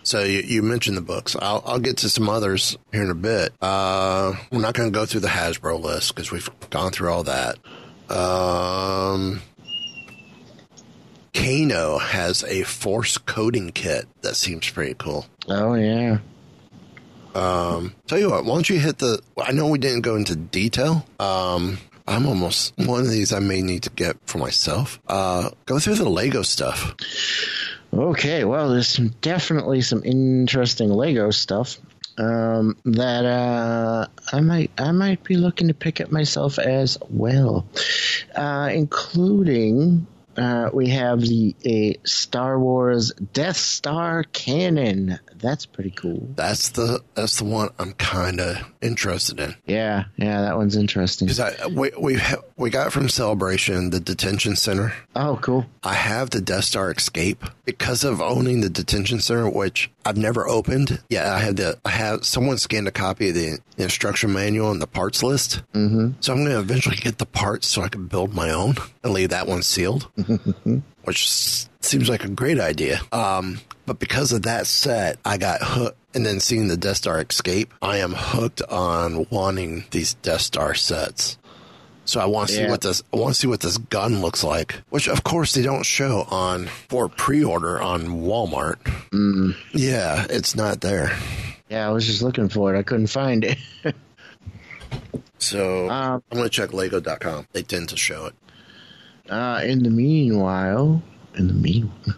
So you, you mentioned the books. I'll, I'll get to some others here in a bit. Uh, we're not going to go through the Hasbro list because we've gone through all that. Um, Kano has a force coding kit that seems pretty cool. Oh yeah. Um, tell you what, why don't you hit the? I know we didn't go into detail. Um, I'm almost one of these I may need to get for myself. Uh, go through the Lego stuff. Okay, well, there's some, definitely some interesting Lego stuff um, that uh, I might I might be looking to pick up myself as well, uh, including uh, we have the a Star Wars Death Star cannon. That's pretty cool. That's the that's the one I'm kind of interested in. Yeah, yeah, that one's interesting. Because I we we ha- we got from Celebration the detention center. Oh, cool. I have the Death Star Escape because of owning the detention center, which I've never opened. Yeah, I had the I have someone scanned a copy of the instruction manual and the parts list. Mm-hmm. So I'm going to eventually get the parts so I can build my own and leave that one sealed, which seems like a great idea. Um, but because of that set, I got hooked. And then seeing the Death Star Escape, I am hooked on wanting these Death Star sets. So I want to see what this I want to see what this gun looks like, which of course they don't show on for pre-order on Walmart. Yeah, it's not there. Yeah, I was just looking for it. I couldn't find it. So Um, I'm going to check Lego.com. They tend to show it. Uh, in the meanwhile, in the meanwhile,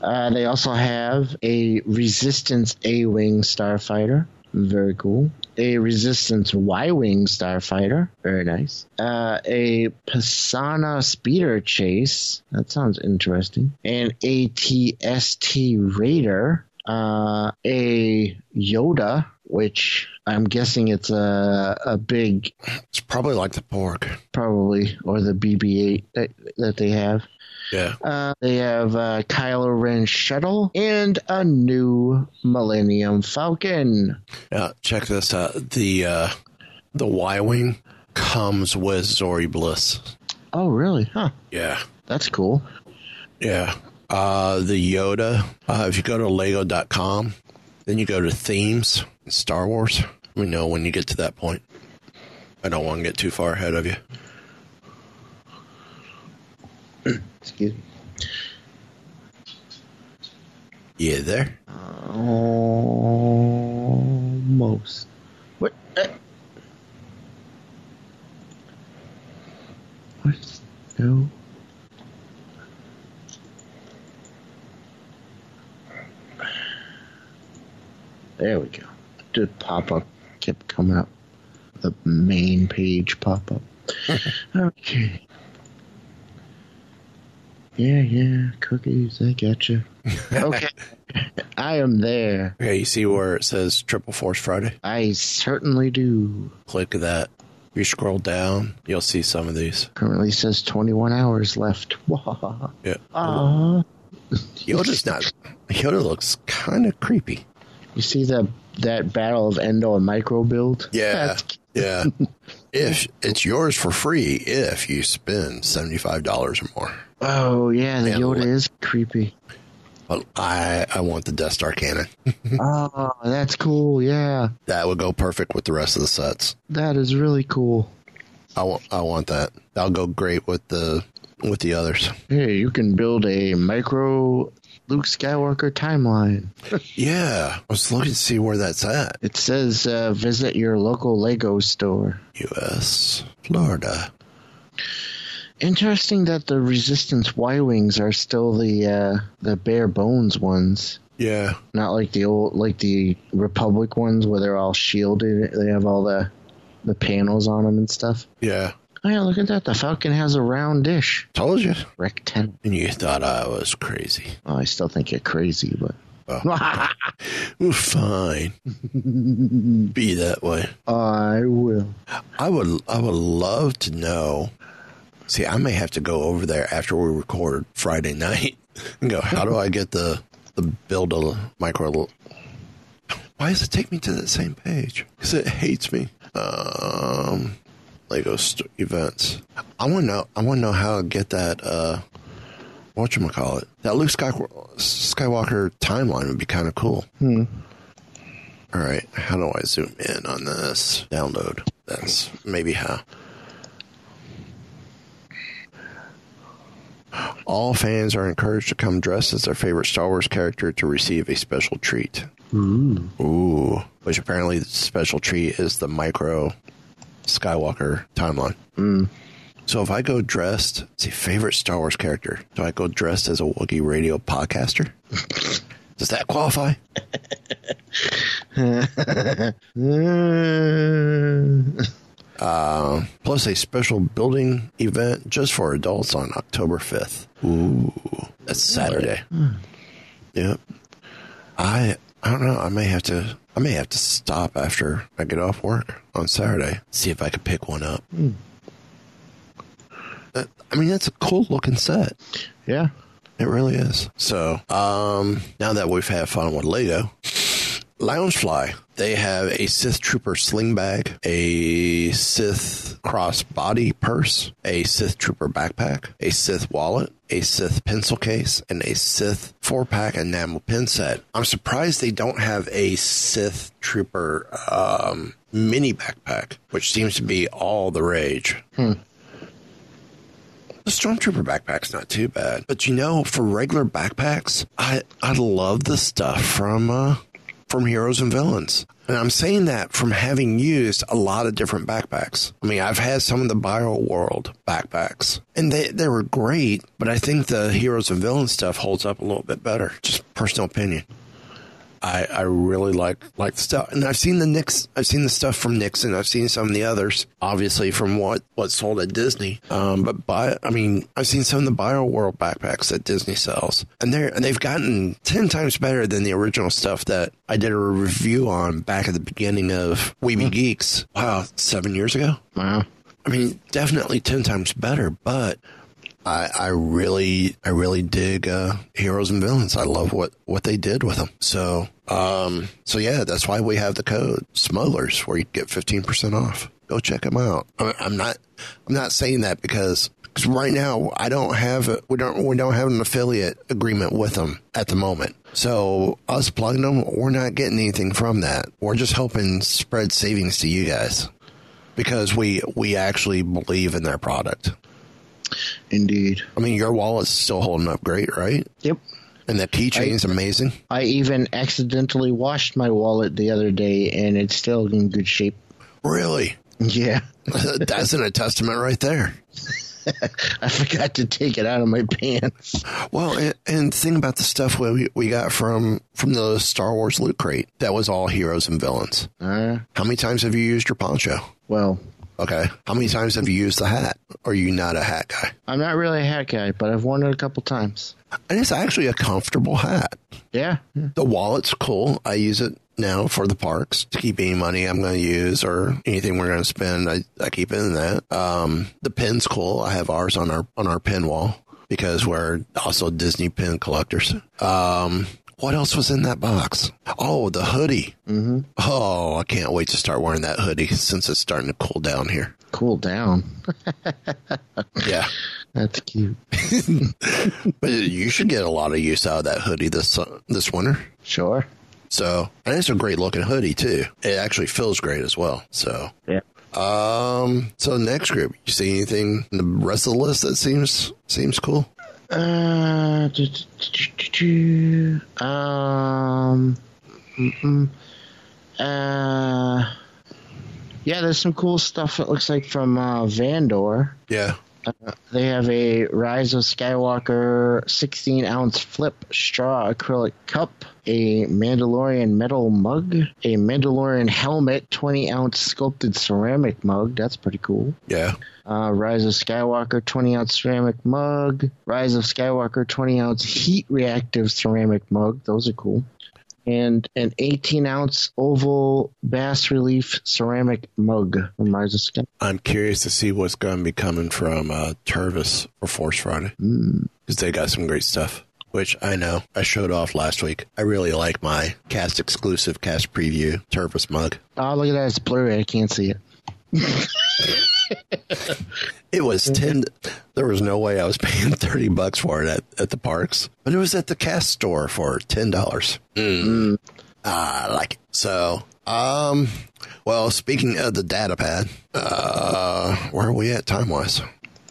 uh, they also have a Resistance A Wing starfighter. Very cool. A Resistance Y Wing starfighter. Very nice. Uh, a Pasaana speeder chase. That sounds interesting. An ATST Raider. Uh, a Yoda, which I'm guessing it's a a big It's probably like the Porg. probably, or the BB-8 that, that they have. Yeah. Uh, they have uh, Kylo Ren shuttle and a new Millennium Falcon. Yeah, check this out. The uh the Y-wing comes with Zorii Bliss. Oh, really? Huh. Yeah. That's cool. Yeah. Uh, the Yoda, uh, if you go to lego.com, then you go to themes, Star Wars. We know when you get to that point. I don't want to get too far ahead of you. Excuse me. Yeah, there. Almost. What? Uh, what? No. There we go. The pop up kept coming up. The main page pop up. okay. Yeah, yeah, cookies, I got you. Okay. I am there. Okay, you see where it says Triple Force Friday? I certainly do. Click that. If you scroll down, you'll see some of these. Currently says 21 hours left. Yeah. Ah, Yoda's not. Yoda looks kind of creepy. You see the that battle of Endor and Micro build? Yeah, yeah. if it's yours for free, if you spend seventy five dollars or more. Oh yeah, the Yeah, Yoda is creepy. But I I want the Death Star cannon. oh, that's cool. Yeah, that would go perfect with the rest of the sets. that is really cool. I want I want that. That'll go great with the with the others. Hey, you can build a micro Luke Skywalker timeline. Yeah, I was looking to see where that's at. It says uh, visit your local Lego store. U.S. Florida. Interesting that the Resistance Y wings are still the uh, the bare bones ones, Yeah, not like the old like the Republic ones where they're all shielded. They have all the the panels on them and stuff. yeah. Oh yeah, look at that. The Falcon has a round dish, Told you. rectangle. And you thought I was crazy. Oh, I still think you're crazy, but Well, fine. Be that way. I will. I would I would love to know. See, I may have to go over there after we record Friday night and go, how do I get the the build a micro Why does it take me to that same page? Because it hates me. Um Lego st- events. I want to know. I want to know how to get that. Uh, what you call it? That Luke Skywalker, timeline would be kind of cool. Hmm. All right, how do I zoom in on this? Download. That's maybe how. All fans are encouraged to come dressed as their favorite Star Wars character to receive a special treat. Ooh. Ooh. Which apparently the special treat is the micro Skywalker timeline. Hmm. So if I go dressed, see, favorite Star Wars character. Do I go dressed as a Wookiee radio podcaster? Does that qualify? Uh, plus a special building event just for adults on October 5th. Ooh, that's Saturday. Yep. I I don't know. I may have to I may have to stop after I get off work on Saturday. See if I can pick one up. That- I mean, that's a cool looking set. Yeah. It really is. So, um, now that we've had fun with Lego, Loungefly, they have a Sith Trooper sling bag, a Sith crossbody purse, a Sith Trooper backpack, a Sith wallet, a Sith pencil case, and a Sith four pack enamel pin set. I'm surprised they don't have a Sith Trooper um, mini backpack, which seems to be all the rage. The Stormtrooper backpack's not too bad, but you know, for regular backpacks, I I love the stuff from uh, from Heroes and Villains, and I'm saying that from having used a lot of different backpacks. I mean, I've had some of the Bio World backpacks, and they they were great, but I think the Heroes and Villains stuff holds up a little bit better. Just personal opinion. I, I really like like the stuff, and I've seen the Nix. I've seen the stuff from Nixon. I've seen some of the others, obviously from what what's sold at Disney. Um, but by I mean, I've seen some of the Bio World backpacks that Disney sells, and they're and they've gotten ten times better than the original stuff that I did a review on back at the beginning of Weeby Geeks. Wow, seven years ago. Wow. I mean, definitely ten times better, but I, I really, I really dig uh, heroes and villains. I love what what they did with them. So, um, so yeah, that's why we have the code smugglers, where you get fifteen percent off. Go check them out. I'm not, I'm not saying that because. Because right now I don't have a, we don't we don't have an affiliate agreement with them at the moment. So us plugging them, we're not getting anything from that. We're just helping spread savings to you guys because we we actually believe in their product. Indeed. I mean, your wallet's still holding up great, right? Yep. And that keychain's amazing. I even accidentally washed my wallet the other day and it's still in good shape. Really, Yeah. that's an a testament right there. I forgot to take it out of my pants. Well, and, and think about the stuff we we got from from the Star Wars loot crate. That was all heroes and villains. Uh, How many times have you used your poncho? well, Okay. How many times have you used the hat? Are you not a hat guy? I'm not really a hat guy, but I've worn it a couple times. And it's actually a comfortable hat. Yeah. yeah. The wallet's cool. I use it now for the parks to keep any money I'm going to use or anything we're going to spend. I, I keep it in that. Um, the pin's cool. I have ours on our on our pin wall. because we're also Disney pin collectors. Um, what else was in that box? Oh, the hoodie. Mm-hmm. Oh, I can't wait to start wearing that hoodie since it's starting to cool down here. Cool down. Yeah. That's cute. But you should get a lot of use out of that hoodie this uh, this winter. Sure. So, and it's a great looking hoodie too. It actually feels great as well. So, Yeah. um, so next group, you see anything in the rest of the list that seems seems cool? Uh, do, do, do, um, mm-mm. uh, yeah, there's some cool stuff. It looks like from uh, Vandor. Yeah. They have a Rise of Skywalker 16 ounce flip straw acrylic cup, a Mandalorian metal mug, a Mandalorian helmet 20 ounce sculpted ceramic mug. That's pretty cool. Yeah. Uh, Rise of Skywalker 20 ounce ceramic mug, Rise of Skywalker 20 ounce heat reactive ceramic mug. Those are cool. And an 18 ounce oval bas relief ceramic mug from Skywalker. I'm curious to see what's going to be coming from uh, Tervis for Force Friday because they got some great stuff. Which I know I showed off last week. I really like my cast exclusive cast preview Tervis mug. Oh, look at that. It's blurry. I can't see it. It was ten. There was no way I was paying thirty bucks for it at, at the parks, but it was at the cast store for ten dollars. Mm. I like it. So, um, well, speaking of the data pad, uh, where are we at time wise?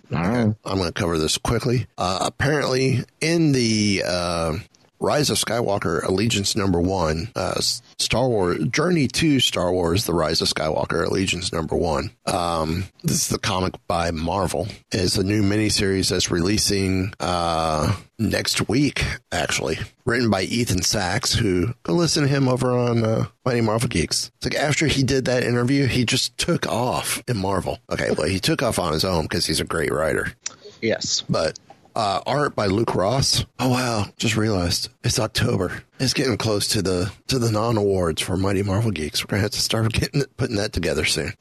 Right. I'm going to cover this quickly. Uh, apparently, in the uh, Rise of Skywalker Allegiance Number One, uh, Star Wars Journey to Star Wars: The Rise of Skywalker Allegiance Number One. Um, this is the comic by Marvel. It's a new miniseries that's releasing uh, next week. Actually, written by Ethan Sacks, who go listen to him over on uh, Mighty Marvel Geeks. It's like after he did that interview, he just took off in Marvel. Okay, well, he took off on his own because he's a great writer Yes. but uh, art by Luke Ross. Oh wow! Just realized it's October. It's getting close to the to the non awards for Mighty Marvel Geeks. We're gonna have to start getting putting that together soon.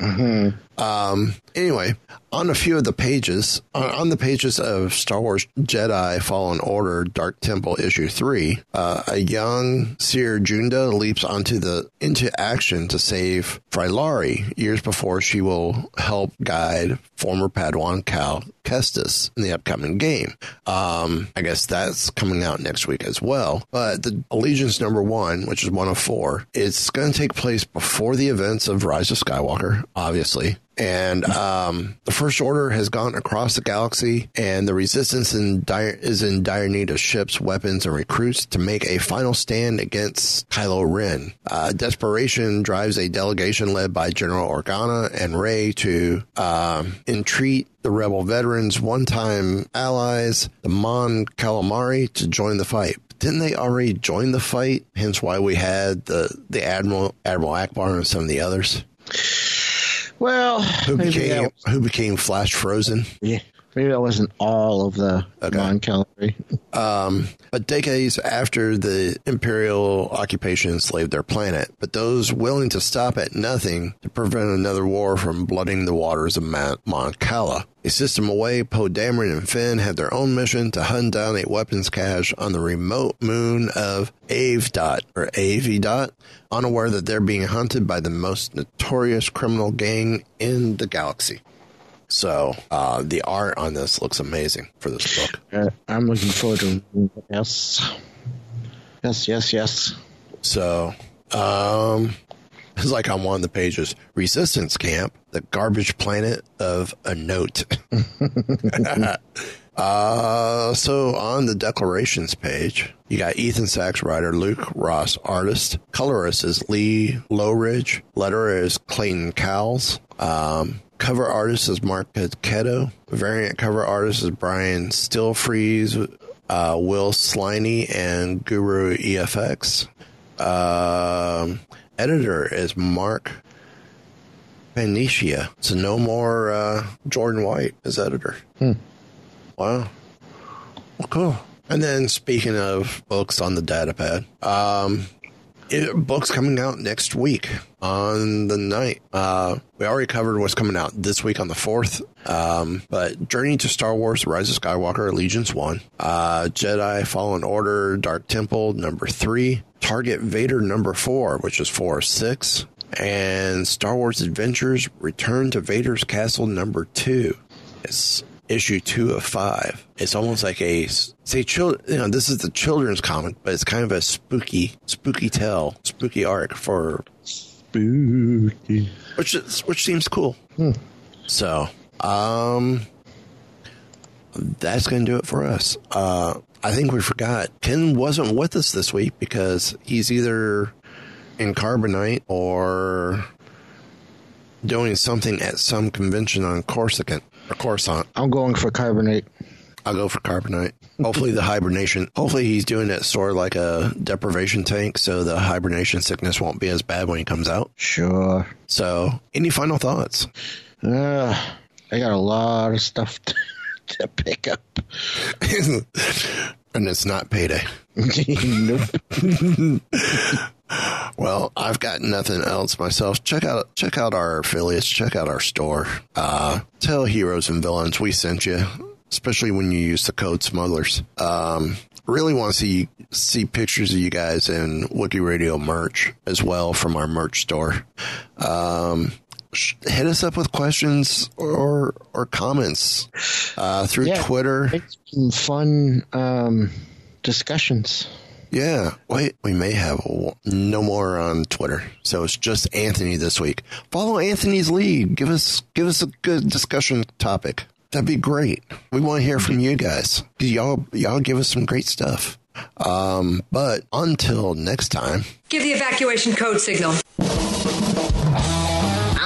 Um. Anyway, on a few of the pages, on, on the pages of Star Wars Jedi Fallen Order Dark Temple issue three, uh, a young Cere Junda leaps onto the into action to save Frylari years before she will help guide former Padawan Cal Kestis in the upcoming game. Um, I guess that's coming out next week as well. But the Allegiance number one, which is one of four, it's going to take place before the events of Rise of Skywalker, obviously. And um, the First Order has gone across the galaxy, and the Resistance in dire, is in dire need of ships, weapons, and recruits to make a final stand against Kylo Ren. Uh, desperation drives a delegation led by General Organa and Rey to um, entreat the rebel veterans, one-time allies, the Mon Calamari, to join the fight. Didn't they already join the fight? Hence why we had the the Admiral Admiral Ackbar and some of the others Well, who became that, who became Flash Frozen. yeah, maybe that wasn't all of the Okay. non calorie. Um, but decades after the Imperial occupation enslaved their planet, but those willing to stop at nothing to prevent another war from blooding the waters of Mount Mon Cala. A system away, Poe Dameron and Finn have their own mission to hunt down a weapons cache on the remote moon of Ave Dot or Avi Dot, unaware that they're being hunted by the most notorious criminal gang in the galaxy. So uh, the art on this looks amazing for this book. Uh, I'm looking forward to yes, yes, yes, yes. So, um, it's like on one of the pages, Resistance Camp, the garbage planet of a note. uh, so on the declarations page, you got Ethan Sacks writer, Luke Ross artist, colorist is Lee Loughridge, letterer is Clayton Cowles, um, cover artist is Mark Keddo, variant cover artist is Brian Stelfreeze, uh, Will Sliney, and Guru EFX. Um, editor is Mark Paniccia. So no more uh, Jordan White as editor. Wow. Well, cool. And then speaking of books on the datapad, um, it, books coming out next week on the night. Uh, we already covered what's coming out this week on the 4th. Um, but Journey to Star Wars Rise of Skywalker Allegiance 1, uh, Jedi Fallen Order Dark Temple number 3, Target Vader number 4, which is 4 6, and Star Wars Adventures Return to Vader's Castle number 2. It's issue two of five. It's almost like a say, child. You know, this is the children's comic, but it's kind of a spooky, spooky tale, spooky arc for Spooky. which is, which seems cool. So, um, that's going to do it for us. Uh, I think we forgot Ken wasn't with us this week because he's either in Carbonite or doing something at some convention on Coruscant or Coruscant. I'm going for Carbonite. I'll go for Carbonite. Hopefully the hibernation. Hopefully he's doing it sort of like a deprivation tank, so the hibernation sickness won't be as bad when he comes out. Sure. So, any final thoughts? Uh, I got a lot of stuff to, to pick up. and it's not payday. nope. Well, I've got nothing else myself. Check out check out our affiliates. Check out our store. Uh, tell heroes and villains we sent you, especially when you use the code smugglers. Um, really want to see see pictures of you guys in Wiki Radio merch as well from our merch store. Um, sh- hit us up with questions or or comments uh, through Yeah. Twitter. It's some fun um, discussions. Yeah, wait, we may have no more on Twitter, so it's just Anthony this week. Follow Anthony's lead. Give us give us a good discussion topic. That'd be great. We want to hear from you guys. Y'all y'all give us some great stuff. Um, but until next time, Give the evacuation code signal. All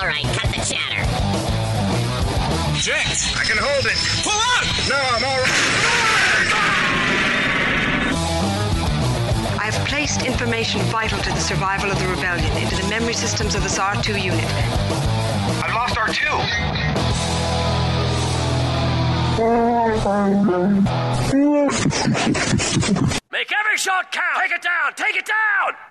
right, cut the chatter. Jinx! I can hold it. Pull up! No, I'm all right. I have placed information vital to the survival of the rebellion into the memory systems of this R2 unit. I've lost R2. Make every shot count! Take it down! Take it down!